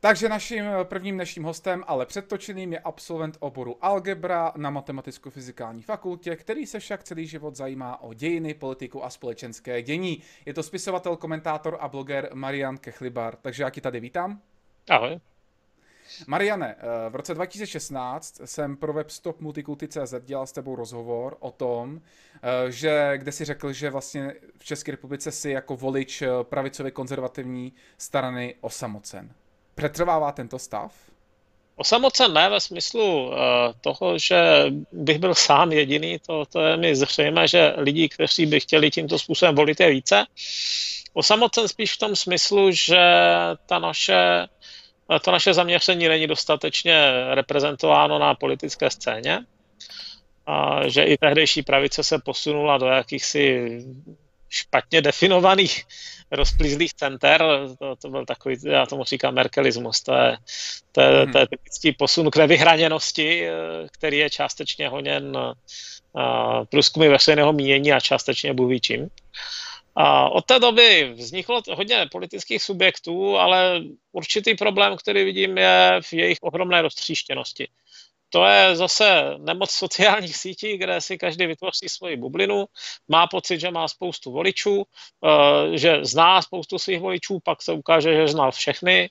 Takže naším prvním dnešním hostem, ale předtočeným, je absolvent oboru algebra na Matematicko-fyzikální fakultě, který se však celý život zajímá o dějiny, politiku a společenské dění. Je to spisovatel, komentátor a bloger Marian Kechlibar. Takže já ti tady vítám. Ahoj. Mariane, v roce 2016 jsem pro webstop multikulty.cz dělal s tebou rozhovor o tom, že, kde si řekl, že vlastně v České republice si jako volič pravicově konzervativní strany osamocen. Přetrvává tento stav? Osamocen ne ve smyslu uh, toho, že bych byl sám jediný, to, to je mi zřejmé, že lidí, kteří by chtěli tímto způsobem volit, je více. Osamocen spíš v tom smyslu, že ta naše, to naše zaměření není dostatečně reprezentováno na politické scéně, a že i tehdejší pravice se posunula do jakýchsi špatně definovaných rozplizlých center, to, to byl takový, já tomu říkám merkelismus, to je, to je, hmm. to je typický posun k nevyhraněnosti, eh, který je částečně honěn uh, průzkumy veřejného mínění a částečně bůh čím. A od té doby vzniklo hodně politických subjektů, ale určitý problém, který vidím, je v jejich ohromné roztříštěnosti to je zase nemoc sociálních sítí, kde si každý vytvoří svoji bublinu, má pocit, že má spoustu voličů, eh, že zná spoustu svých voličů, pak se ukáže, že znal všechny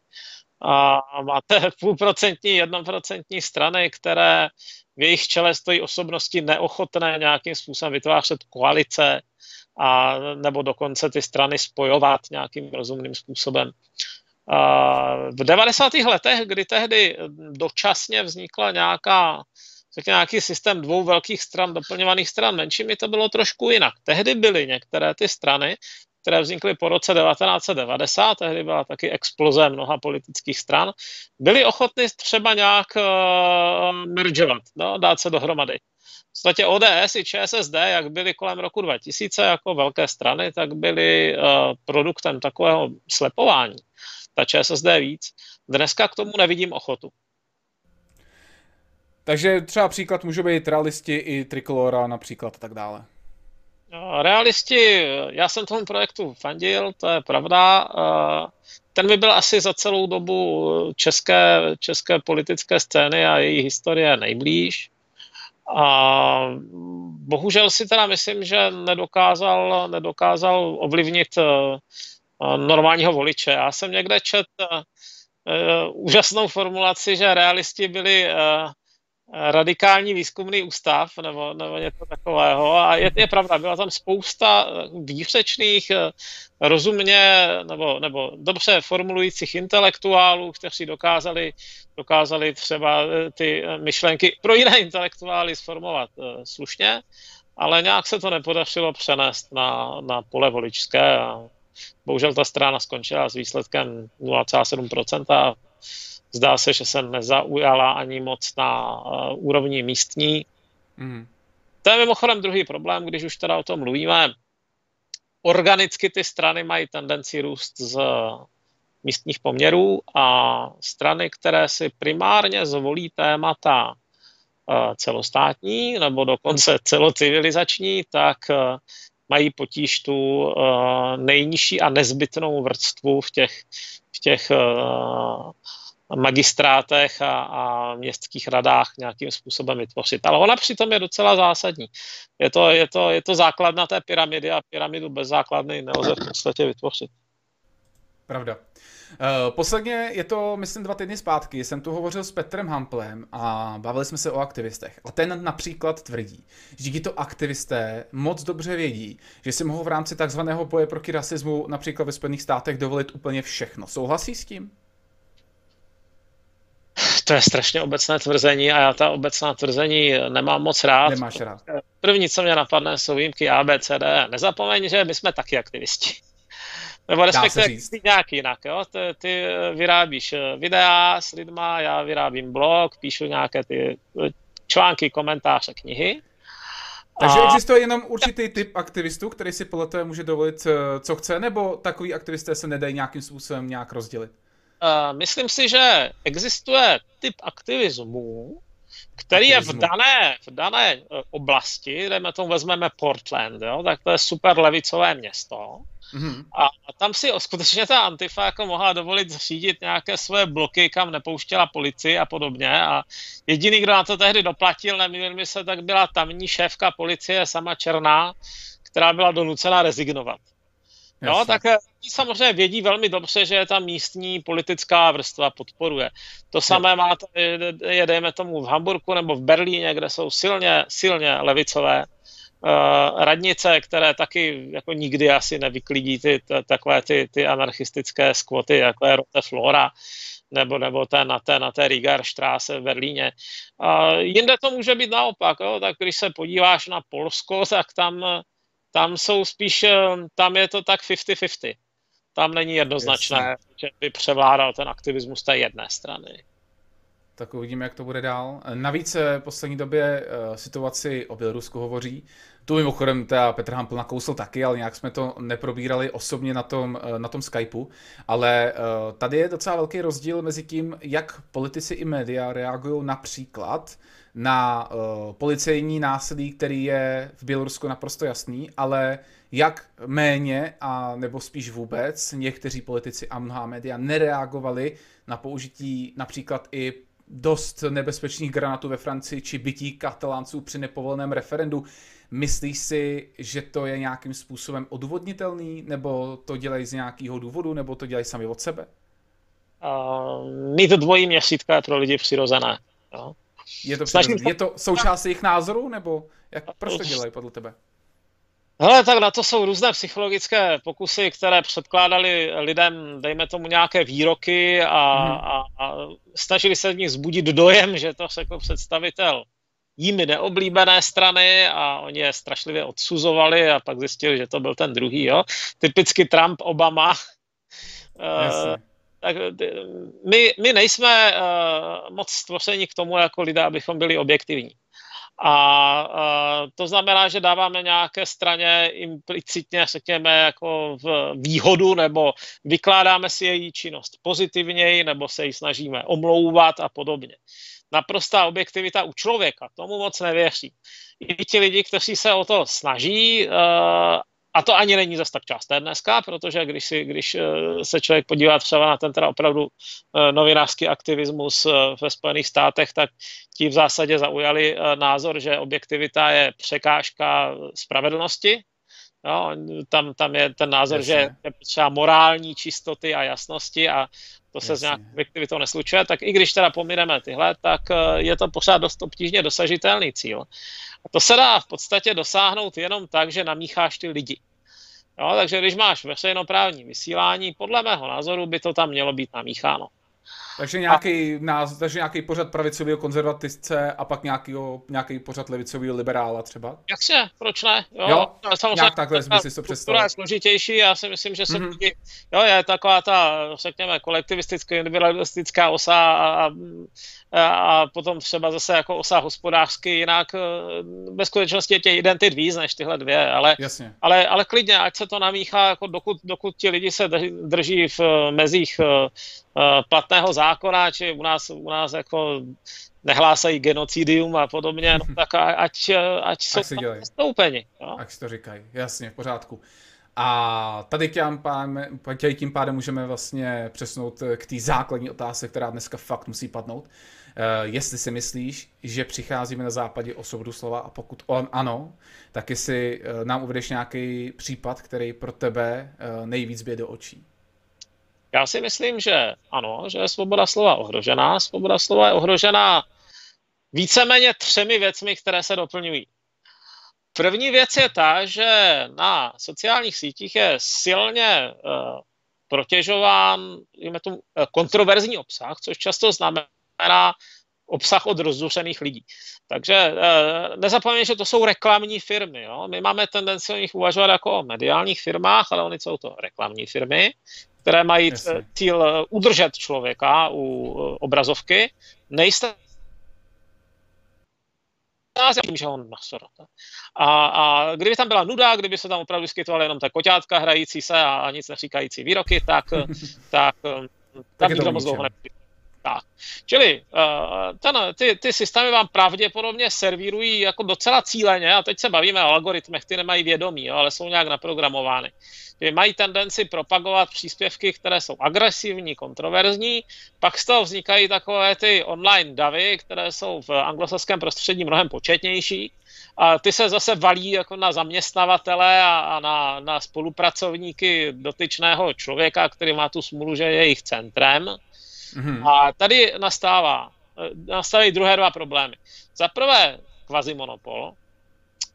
a máte půlprocentní, jednoprocentní strany, které v jejich čele stojí osobnosti neochotné nějakým způsobem vytvářet koalice a nebo dokonce ty strany spojovat nějakým rozumným způsobem. V 90. letech, kdy tehdy dočasně vznikla nějaká řekně, nějaký systém dvou velkých stran, doplňovaných stran menšími, to bylo trošku jinak. Tehdy byly některé ty strany, které vznikly po roce 1990, tehdy byla taky exploze mnoha politických stran, byly ochotny třeba nějak uh, mergeovat, no, dát se dohromady. V podstatě ODS i ČSSD, jak byly kolem roku 2000 jako velké strany, tak byly uh, produktem takového slepování ta ČSSD víc. Dneska k tomu nevidím ochotu. Takže třeba příklad můžou být realisti i Trikolora například a tak dále. No, realisti, já jsem tomu projektu fandil, to je pravda. Ten by byl asi za celou dobu české, české politické scény a její historie nejblíž. A bohužel si teda myslím, že nedokázal, nedokázal ovlivnit normálního voliče. Já jsem někde čet uh, úžasnou formulaci, že realisti byli uh, radikální výzkumný ústav nebo, nebo něco takového. A je, je pravda, byla tam spousta výřečných, rozumně nebo, nebo dobře formulujících intelektuálů, kteří dokázali, dokázali třeba ty myšlenky pro jiné intelektuály sformovat slušně, ale nějak se to nepodařilo přenést na, na pole voličské a Bohužel ta strana skončila s výsledkem 0,7% a zdá se, že se nezaujala ani moc na uh, úrovni místní. Mm. To je mimochodem druhý problém, když už teda o tom mluvíme. Organicky ty strany mají tendenci růst z místních poměrů a strany, které si primárně zvolí témata uh, celostátní nebo dokonce celocivilizační, tak uh, mají potíž tu uh, nejnižší a nezbytnou vrstvu v těch, v těch uh, magistrátech a, a městských radách nějakým způsobem vytvořit. Ale ona přitom je docela zásadní. Je to, je to, je to základna té pyramidy a pyramidu bez základny nelze v podstatě vytvořit. Pravda. Uh, posledně je to, myslím, dva týdny zpátky, jsem tu hovořil s Petrem Hamplem a bavili jsme se o aktivistech. A ten například tvrdí, že tito aktivisté moc dobře vědí, že si mohou v rámci takzvaného boje proti rasismu například ve Spojených státech dovolit úplně všechno. Souhlasí s tím? To je strašně obecné tvrzení a já ta obecná tvrzení nemám moc rád. Nemáš rád. První, co mě napadne, jsou výjimky A, B, C, D. Nezapomeň, že my jsme taky aktivisti. Nebo respektive ty nějak jinak, jo? Ty, ty vyrábíš eh, videa s lidma, já vyrábím blog, píšu nějaké ty eh, články, komentáře, knihy. Takže a... existuje jenom určitý typ aktivistů, který si podle toho může dovolit, eh, co chce, nebo takový aktivisté se nedají nějakým způsobem nějak rozdělit? Uh, myslím si, že existuje typ aktivismu, který je v dané, v dané eh, oblasti, dejme tomu vezmeme Portland, jo, tak to je super levicové město. Mm-hmm. A, a tam si skutečně ta Antifa jako mohla dovolit zřídit nějaké své bloky, kam nepouštěla policii a podobně. A jediný, kdo na to tehdy doplatil, nemýlím se, tak byla tamní šéfka policie, sama Černá, která byla donucena rezignovat. No, tak eh, samozřejmě vědí velmi dobře, že je ta místní politická vrstva podporuje. To samé máte, je, dejme tomu, v Hamburgu nebo v Berlíně, kde jsou silně, silně levicové uh, radnice, které taky jako nikdy asi nevyklidí ty, t, takové ty, ty anarchistické skvoty, jako je Rote Flora nebo, nebo té, na té, na té Rigarstraße v Berlíně. Uh, jinde to může být naopak, jo? tak když se podíváš na Polsko, tak tam tam jsou spíš, eh, tam je to tak 50-50. Tam není jednoznačné, Jasně. že by převládal ten aktivismus té jedné strany. Tak uvidíme, jak to bude dál. Navíc se v poslední době uh, situaci o Bělorusku hovoří. Tu mimochodem teda Petr Hampl nakousl taky, ale nějak jsme to neprobírali osobně na tom, na tom Skypeu. Ale tady je docela velký rozdíl mezi tím, jak politici i média reagují například na policejní násilí, který je v Bělorusku naprosto jasný, ale jak méně a nebo spíš vůbec někteří politici a mnoha média nereagovali na použití například i dost nebezpečných granátů ve Francii či bytí katalánců při nepovoleném referendu. Myslíš si, že to je nějakým způsobem odvodnitelný, nebo to dělají z nějakého důvodu, nebo to dělají sami od sebe? Uh, mít dvojí měsítka je pro lidi přirozené. Jo? Je to, Snažím je to součást jejich názoru, nebo jak, proč to dělají podle tebe? Hele, tak na to jsou různé psychologické pokusy, které předkládali lidem, dejme tomu, nějaké výroky a, hmm. a, a snažili se z nich zbudit dojem, že to jako představitel jimi neoblíbené strany a oni je strašlivě odsuzovali a pak zjistili, že to byl ten druhý, jo. Typicky Trump, Obama. Jasně tak eh, my, my nejsme uh, moc stvořeni k tomu jako lidé, abychom byli objektivní. A to znamená, že dáváme nějaké straně implicitně, řekněme, jako v výhodu, nebo vykládáme si její činnost pozitivněji, nebo se ji snažíme omlouvat a podobně. Naprostá objektivita u člověka, tomu moc nevěří. I ti lidi, kteří se o to snaží, uh, a to ani není zase tak časté dneska, protože když, si, když eh, se člověk podívá třeba na ten teda opravdu eh, novinářský aktivismus eh, ve Spojených státech, tak ti v zásadě zaujali názor, že objektivita je překážka spravedlnosti. No, tam, tam je ten názor, Jasně. že je třeba morální čistoty a jasnosti a to se Jasně. s nějakou objektivitou neslučuje, tak i když teda pomineme tyhle, tak je to pořád dost obtížně dosažitelný cíl. A to se dá v podstatě dosáhnout jenom tak, že namícháš ty lidi. Jo, takže když máš veřejnoprávní vysílání, podle mého názoru by to tam mělo být namícháno. Takže nějaký, a... nás, takže nějaký pořad pravicového konzervativce a pak nějakýho, nějaký pořad levicového liberála třeba? Jak se, proč ne? Jo, jo? samozřejmě nějak takhle by si to představil. je složitější, já si myslím, že se mm-hmm. lidi, jo, je taková ta, řekněme, kolektivistická, individualistická osa a, a, a potom třeba zase jako osa hospodářsky, jinak eh, ve skutečnosti je těch identit víc než tyhle dvě, ale, Jasně. ale, ale klidně, ať se to namíchá, jako dokud, dokud ti lidi se drží v mezích eh, Eh, platného zákona, či u nás, u nás jako nehlásají genocidium a podobně, no tak ať, ať jsou si tam zastoupeni. No? Ať si to říkají, jasně, v pořádku. A tady tím pádem, tím pádem můžeme vlastně přesnout k té základní otázce, která dneska fakt musí padnout. Uh, jestli si myslíš, že přicházíme na západě o svobodu slova a pokud on ano, tak jestli uh, nám uvedeš nějaký případ, který pro tebe uh, nejvíc běde do očí. Já si myslím, že ano, že je svoboda slova ohrožená. Svoboda slova je ohrožená víceméně třemi věcmi, které se doplňují. První věc je ta, že na sociálních sítích je silně protěžován tomu, kontroverzní obsah, což často znamená obsah od rozzušených lidí. Takže uh, nezapomeňte, že to jsou reklamní firmy. Jo? My máme tendenci o nich uvažovat jako o mediálních firmách, ale oni jsou to reklamní firmy, které mají Jasně. cíl eh, udržet člověka u eh, obrazovky, nejste tím, že on A, a kdyby tam byla nuda, kdyby se tam opravdu vyskytovaly jenom ta koťátka hrající se a, nic neříkající výroky, tak, tak tam nikdo moc dlouho Tak. Čili uh, ten, ty, ty systémy vám pravděpodobně servírují jako docela cíleně, a teď se bavíme o algoritmech, ty nemají vědomí, jo, ale jsou nějak naprogramovány. Že mají tendenci propagovat příspěvky, které jsou agresivní, kontroverzní, pak z toho vznikají takové ty online davy, které jsou v anglosaském prostředí mnohem početnější, a ty se zase valí jako na zaměstnavatele a, a na, na spolupracovníky dotyčného člověka, který má tu smůlu, že je jejich centrem. Mm-hmm. A tady nastává, nastávají druhé dva problémy. Za prvé kvazimonopol,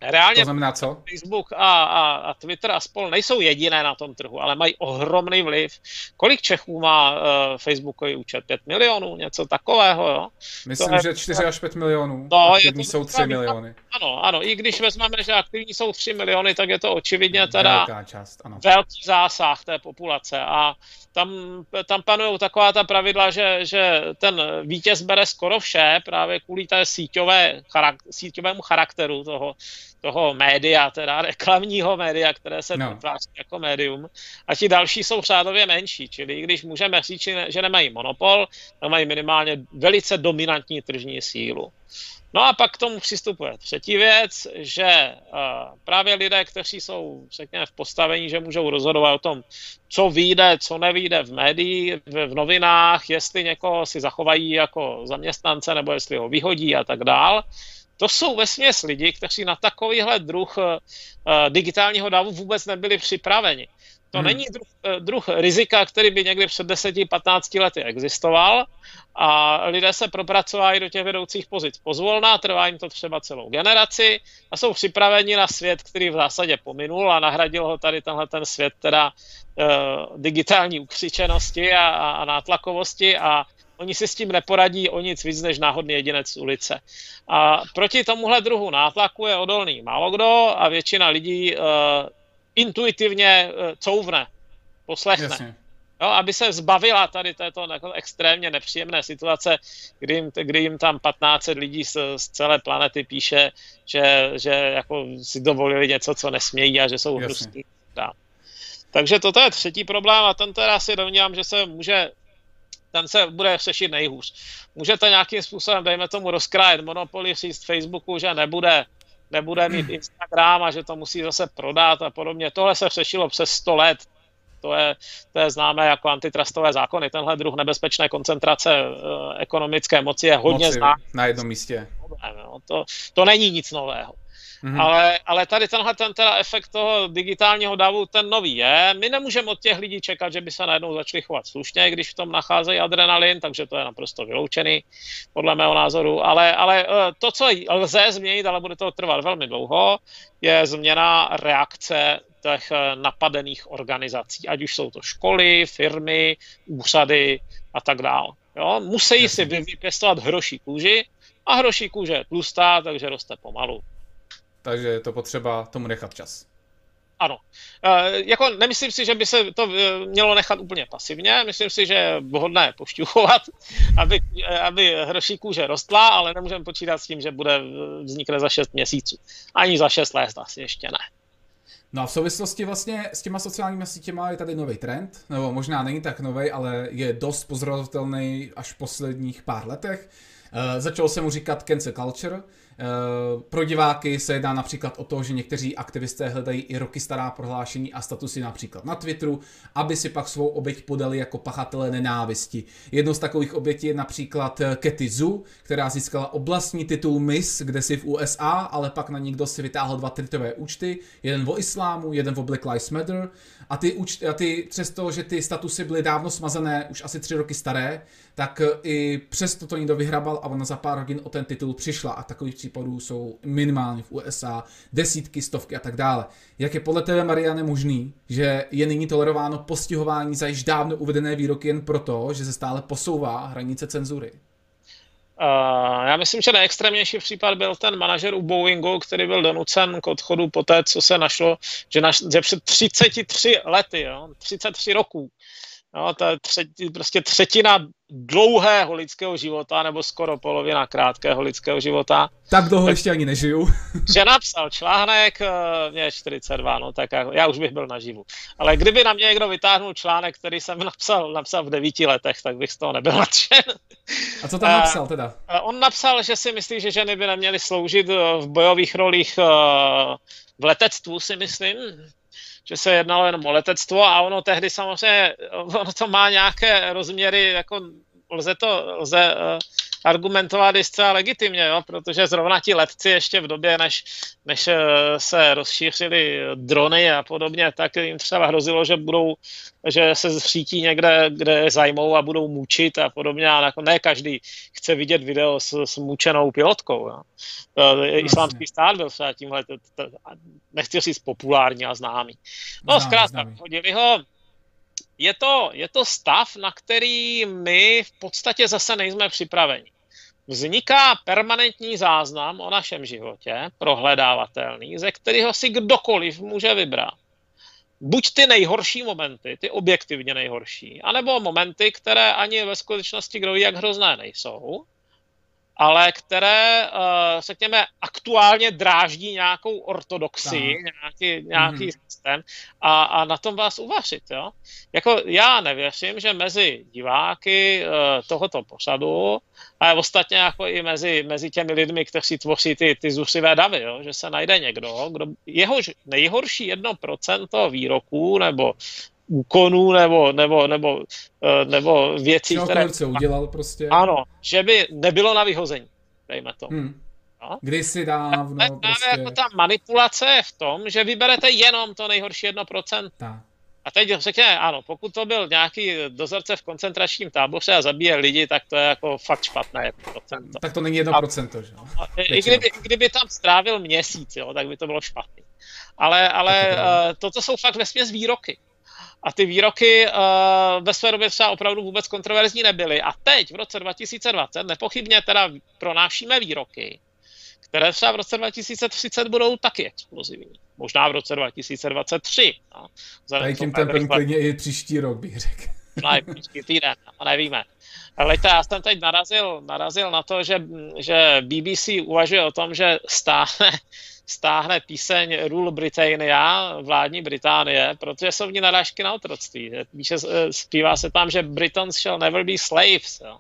Reálně to znamená co? Facebook a, a, a Twitter a spol nejsou jediné na tom trhu, ale mají ohromný vliv. Kolik Čechů má uh, Facebookový účet? 5 milionů? Něco takového, jo? Myslím, je, že 4 až 5 milionů. No, aktivní jsou 3 miliony. Ano, ano. I když vezmeme, že aktivní jsou 3 miliony, tak je to očividně teda Velká část, ano. velký zásah té populace. A tam, tam panují taková ta pravidla, že, že ten vítěz bere skoro vše právě kvůli té síťové, charak, síťovému charakteru toho, toho média, teda reklamního média, které se no. tváří jako médium. A ti další jsou řádově menší, čili i když můžeme říct, že nemají monopol, tak mají minimálně velice dominantní tržní sílu. No a pak k tomu přistupuje třetí věc, že uh, právě lidé, kteří jsou, řekněme, v postavení, že můžou rozhodovat o tom, co vyjde, co nevyjde v médiích, v, v novinách, jestli někoho si zachovají jako zaměstnance, nebo jestli ho vyhodí a tak dál, to jsou ve směs lidi, kteří na takovýhle druh uh, digitálního davu vůbec nebyli připraveni. To hmm. není druh, eh, druh rizika, který by někdy před 10-15 lety existoval a lidé se propracovají do těch vedoucích pozic pozvolná, trvá jim to třeba celou generaci a jsou připraveni na svět, který v zásadě pominul a nahradil ho tady tenhle ten svět teda uh, digitální ukřičenosti a, a, a nátlakovosti a oni si s tím neporadí o nic víc než náhodný jedinec z ulice. A proti tomuhle druhu nátlaku je odolný málo kdo a většina lidí uh, intuitivně uh, couvne, poslechne. Jasně. Jo, aby se zbavila tady této extrémně nepříjemné situace, kdy jim, kdy jim tam 15 lidí z, z celé planety píše, že, že jako si dovolili něco, co nesmějí a že jsou hrustí. Takže toto je třetí problém a ten teda si domnívám, že se může ten se bude řešit nejhůř. Můžete nějakým způsobem, dejme tomu, rozkrájet monopoly, říct Facebooku, že nebude, nebude mít Instagram a že to musí zase prodat a podobně. Tohle se řešilo přes 100 let. To je, to je známé jako antitrustové zákony. Tenhle druh nebezpečné koncentrace e, ekonomické moci je hodně známý. Na jednom místě. To, to není nic nového. Mm-hmm. Ale, ale tady tenhle ten teda efekt toho digitálního davu, ten nový je. My nemůžeme od těch lidí čekat, že by se najednou začali chovat slušně, když v tom nacházejí adrenalin, takže to je naprosto vyloučený, podle mého názoru. Ale, ale eh, to, co lze změnit, ale bude to trvat velmi dlouho, je změna reakce těch eh, napadených organizací, ať už jsou to školy, firmy, úřady a tak dále. Jo? Musí si vypěstovat hroší kůži a hroší kůže je tlustá, takže roste pomalu takže je to potřeba tomu nechat čas. Ano. E, jako nemyslím si, že by se to e, mělo nechat úplně pasivně. Myslím si, že je vhodné pošťuchovat, aby, aby hroší kůže rostla, ale nemůžeme počítat s tím, že bude vznikne za 6 měsíců. Ani za 6 let asi ještě ne. No a v souvislosti vlastně s těma sociálními sítěma je tady nový trend, nebo možná není tak nový, ale je dost pozorovatelný až v posledních pár letech. Uh, začalo se mu říkat cancel culture, Eh, pro diváky se jedná například o to, že někteří aktivisté hledají i roky stará prohlášení a statusy například na Twitteru, aby si pak svou oběť podali jako pachatele nenávisti. Jednou z takových obětí je například eh, Katy Zu, která získala oblastní titul Miss, kde si v USA, ale pak na někdo si vytáhl dva Twitterové účty, jeden o islámu, jeden o Black Lives Matter a ty, a ty přesto, že ty statusy byly dávno smazané, už asi tři roky staré, tak eh, i přesto to někdo vyhrabal a ona za pár hodin o ten titul přišla a takových případů jsou minimálně v USA desítky, stovky a tak dále. Jak je podle tebe, Mariane, možný, že je nyní tolerováno postihování za již dávno uvedené výroky jen proto, že se stále posouvá hranice cenzury? Uh, já myslím, že nejextrémnější případ byl ten manažer u Boeingu, který byl donucen k odchodu po té, co se našlo, že, naš, že před 33 lety, jo, 33 roků, jo, to je třetí, prostě třetina dlouhého lidského života, nebo skoro polovina krátkého lidského života. Tak dlouho tak, ještě ani nežiju. že napsal článek, eh, mě je 42, no tak já, já už bych byl naživu. Ale kdyby na mě někdo vytáhnul článek, který jsem napsal, napsal v devíti letech, tak bych z toho nebyl nadšen. A co tam napsal teda? On napsal, že si myslí, že ženy by neměly sloužit v bojových rolích v letectvu, si myslím, že se jednalo jenom o letectvo a ono tehdy samozřejmě, ono to má nějaké rozměry, jako lze to, lze argumentovat i zcela legitimně, jo? protože zrovna ti letci ještě v době, než, než eh, se rozšířily drony a podobně, tak jim třeba hrozilo, že budou, že se zřítí někde, kde zajmou a budou mučit a podobně a jako ne každý chce vidět video s, s mučenou pilotkou. Jo? Eh, islámský stát byl třeba tímhle, nechci říct populární a známý. No zkrátka, hodili ho je to, je to stav, na který my v podstatě zase nejsme připraveni. Vzniká permanentní záznam o našem životě, prohledávatelný, ze kterého si kdokoliv může vybrat. Buď ty nejhorší momenty, ty objektivně nejhorší, anebo momenty, které ani ve skutečnosti kdo ví, jak hrozné nejsou, ale které, uh, řekněme, aktuálně dráždí nějakou ortodoxii, tak. nějaký, nějaký mm. systém a, a na tom vás uvařit. Jo? Jako já nevěřím, že mezi diváky uh, tohoto pořadu a ostatně jako i mezi, mezi těmi lidmi, kteří tvoří ty, ty zuřivé davy, jo? že se najde někdo, kdo jehož nejhorší jedno procento výroků nebo úkonů nebo, nebo, nebo, eh, nebo věcí, Čeho které... se udělal prostě. Ano, že by nebylo na vyhození, dejme to. Hmm. No? Kdysi dávno. Tak, prostě... jako ta manipulace je v tom, že vyberete jenom to nejhorší 1%. Tak. A teď řekněme, ano, pokud to byl nějaký dozorce v koncentračním táboře a zabíje lidi, tak to je jako fakt špatné procento. Tak to není 1%, a, že? I kdyby, kdyby tam strávil měsíc, jo, tak by to bylo špatné. Ale, ale to, to, to jsou fakt vesměs výroky. A ty výroky uh, ve své době třeba opravdu vůbec kontroverzní nebyly. A teď, v roce 2020, nepochybně teda pronášíme výroky, které třeba v roce 2030 budou taky explozivní. Možná v roce 2023. No. Tady tím tempem klidně i příští rok, bych řekl. Příští týden, no, nevíme. Lejte, já jsem teď narazil, narazil na to, že, že BBC uvažuje o tom, že stáhne stáhne píseň Rule Britannia, vládní Británie, protože jsou v ní narážky na otroctví. Píše, eh, zpívá se tam, že Britons shall never be slaves. Jo.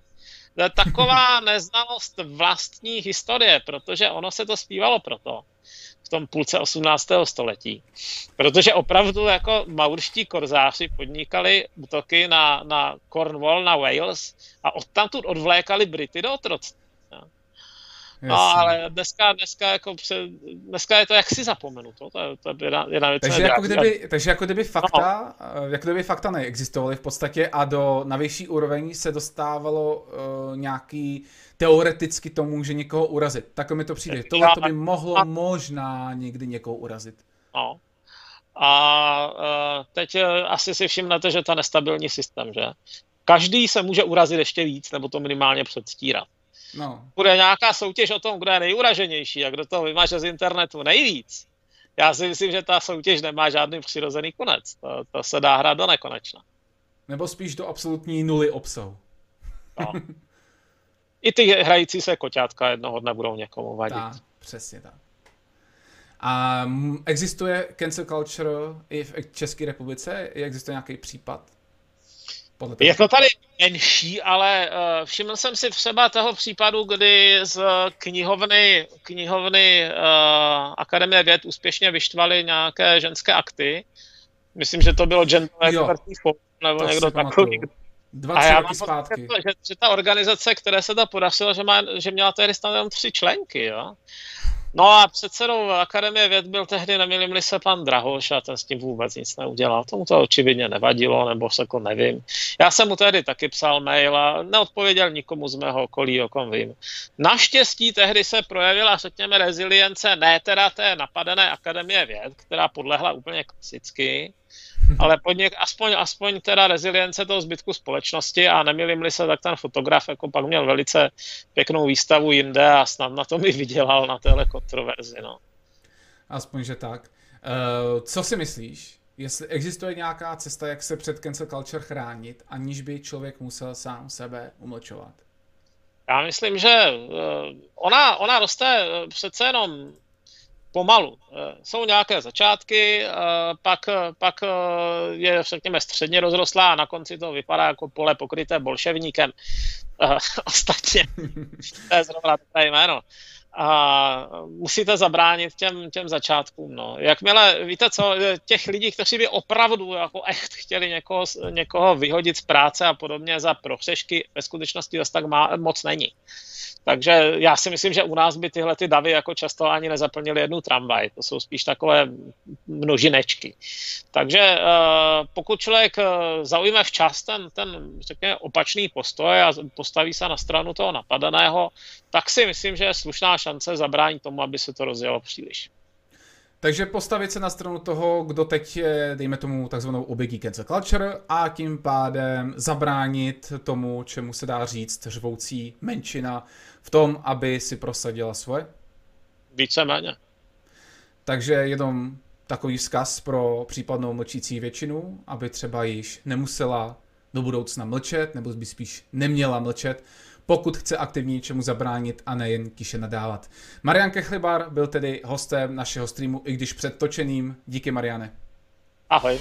To je taková neznalost vlastní historie, protože ono se to zpívalo proto tom půlce 18. století. Protože opravdu jako maurští korzáři podnikali útoky na, na Cornwall, na Wales a odtamtud odvlékali Brity do otroctví. No, ale dneska, dneska, jako pře, dneska je to jaksi zapomenuto, to, je, to je jedna, jedna věc. Takže jako, kdyby, takže jako kdyby fakta, no. jako kdyby fakta neexistovaly v podstatě a do, na vyšší úroveň se dostávalo uh, nějaký teoreticky to může někoho urazit. Tak mi to přijde. Tohle to by mohlo a... možná někdy někoho urazit. No. A uh, teď asi si všimnete, že to nestabilní systém, že? Každý se může urazit ještě víc, nebo to minimálně předstírat. No. Bude nějaká soutěž o tom, kdo je nejuraženější a kdo to vymaže z internetu nejvíc. Já si myslím, že ta soutěž nemá žádný přirozený konec. To, to se dá hrát do nekonečna. Nebo spíš do absolutní nuly obsahu. No. I ty hrající se koťátka jednoho dne budou někomu vadit. Tak, přesně tak. A existuje cancel culture i v České republice? Existuje nějaký případ? Podle je to tady menší, ale uh, všiml jsem si třeba toho případu, kdy z knihovny, knihovny uh, Akademie věd úspěšně vyštvali nějaké ženské akty. Myslím, že to bylo Gender Expertní nebo někdo takový. Dva, tři roky zpátky. To, že, že ta organizace, které se to podařilo, že, má, že měla tehdy snad jenom tři členky, jo? No a předsedou Akademie věd byl tehdy, nemilím se pan Drahoš a ten s tím vůbec nic neudělal. Tomu to očividně nevadilo, nebo se to nevím. Já jsem mu tehdy taky psal mail a neodpověděl nikomu z mého okolí, o kom vím. Naštěstí tehdy se projevila, řekněme, rezilience ne teda té napadené Akademie věd, která podlehla úplně klasicky, ale podnik, aspoň, aspoň teda rezilience toho zbytku společnosti a nemilím se, tak ten fotograf jako pak měl velice pěknou výstavu jinde a snad na to mi vydělal na téhle kontroverzi. No. Aspoň, že tak. Uh, co si myslíš? Jestli existuje nějaká cesta, jak se před cancel culture chránit, aniž by člověk musel sám sebe umlčovat? Já myslím, že uh, ona, ona roste uh, přece jenom pomalu. Jsou nějaké začátky, pak, pak je, řekněme, středně rozrostlá a na konci to vypadá jako pole pokryté bolševníkem. Ostatně, to je zrovna to jméno a musíte zabránit těm, těm začátkům. No. Jakmile, víte co, těch lidí, kteří by opravdu jako echt chtěli někoho, někoho vyhodit z práce a podobně za prohřešky, ve skutečnosti zase tak má, moc není. Takže já si myslím, že u nás by tyhle ty davy jako často ani nezaplnili jednu tramvaj. To jsou spíš takové množinečky. Takže eh, pokud člověk eh, zaujme včas ten, ten řekněme, opačný postoj a postaví se na stranu toho napadeného, tak si myslím, že je slušná šance zabránit tomu, aby se to rozjelo příliš. Takže postavit se na stranu toho, kdo teď je, dejme tomu, takzvanou obětí cancel culture a tím pádem zabránit tomu, čemu se dá říct řvoucí menšina v tom, aby si prosadila svoje? Víceméně. Takže jenom takový vzkaz pro případnou mlčící většinu, aby třeba již nemusela do budoucna mlčet, nebo by spíš neměla mlčet, pokud chce aktivně čemu zabránit a nejen tiše nadávat. Marian Kechlibar byl tedy hostem našeho streamu, i když předtočeným. Díky, Mariane. Ahoj.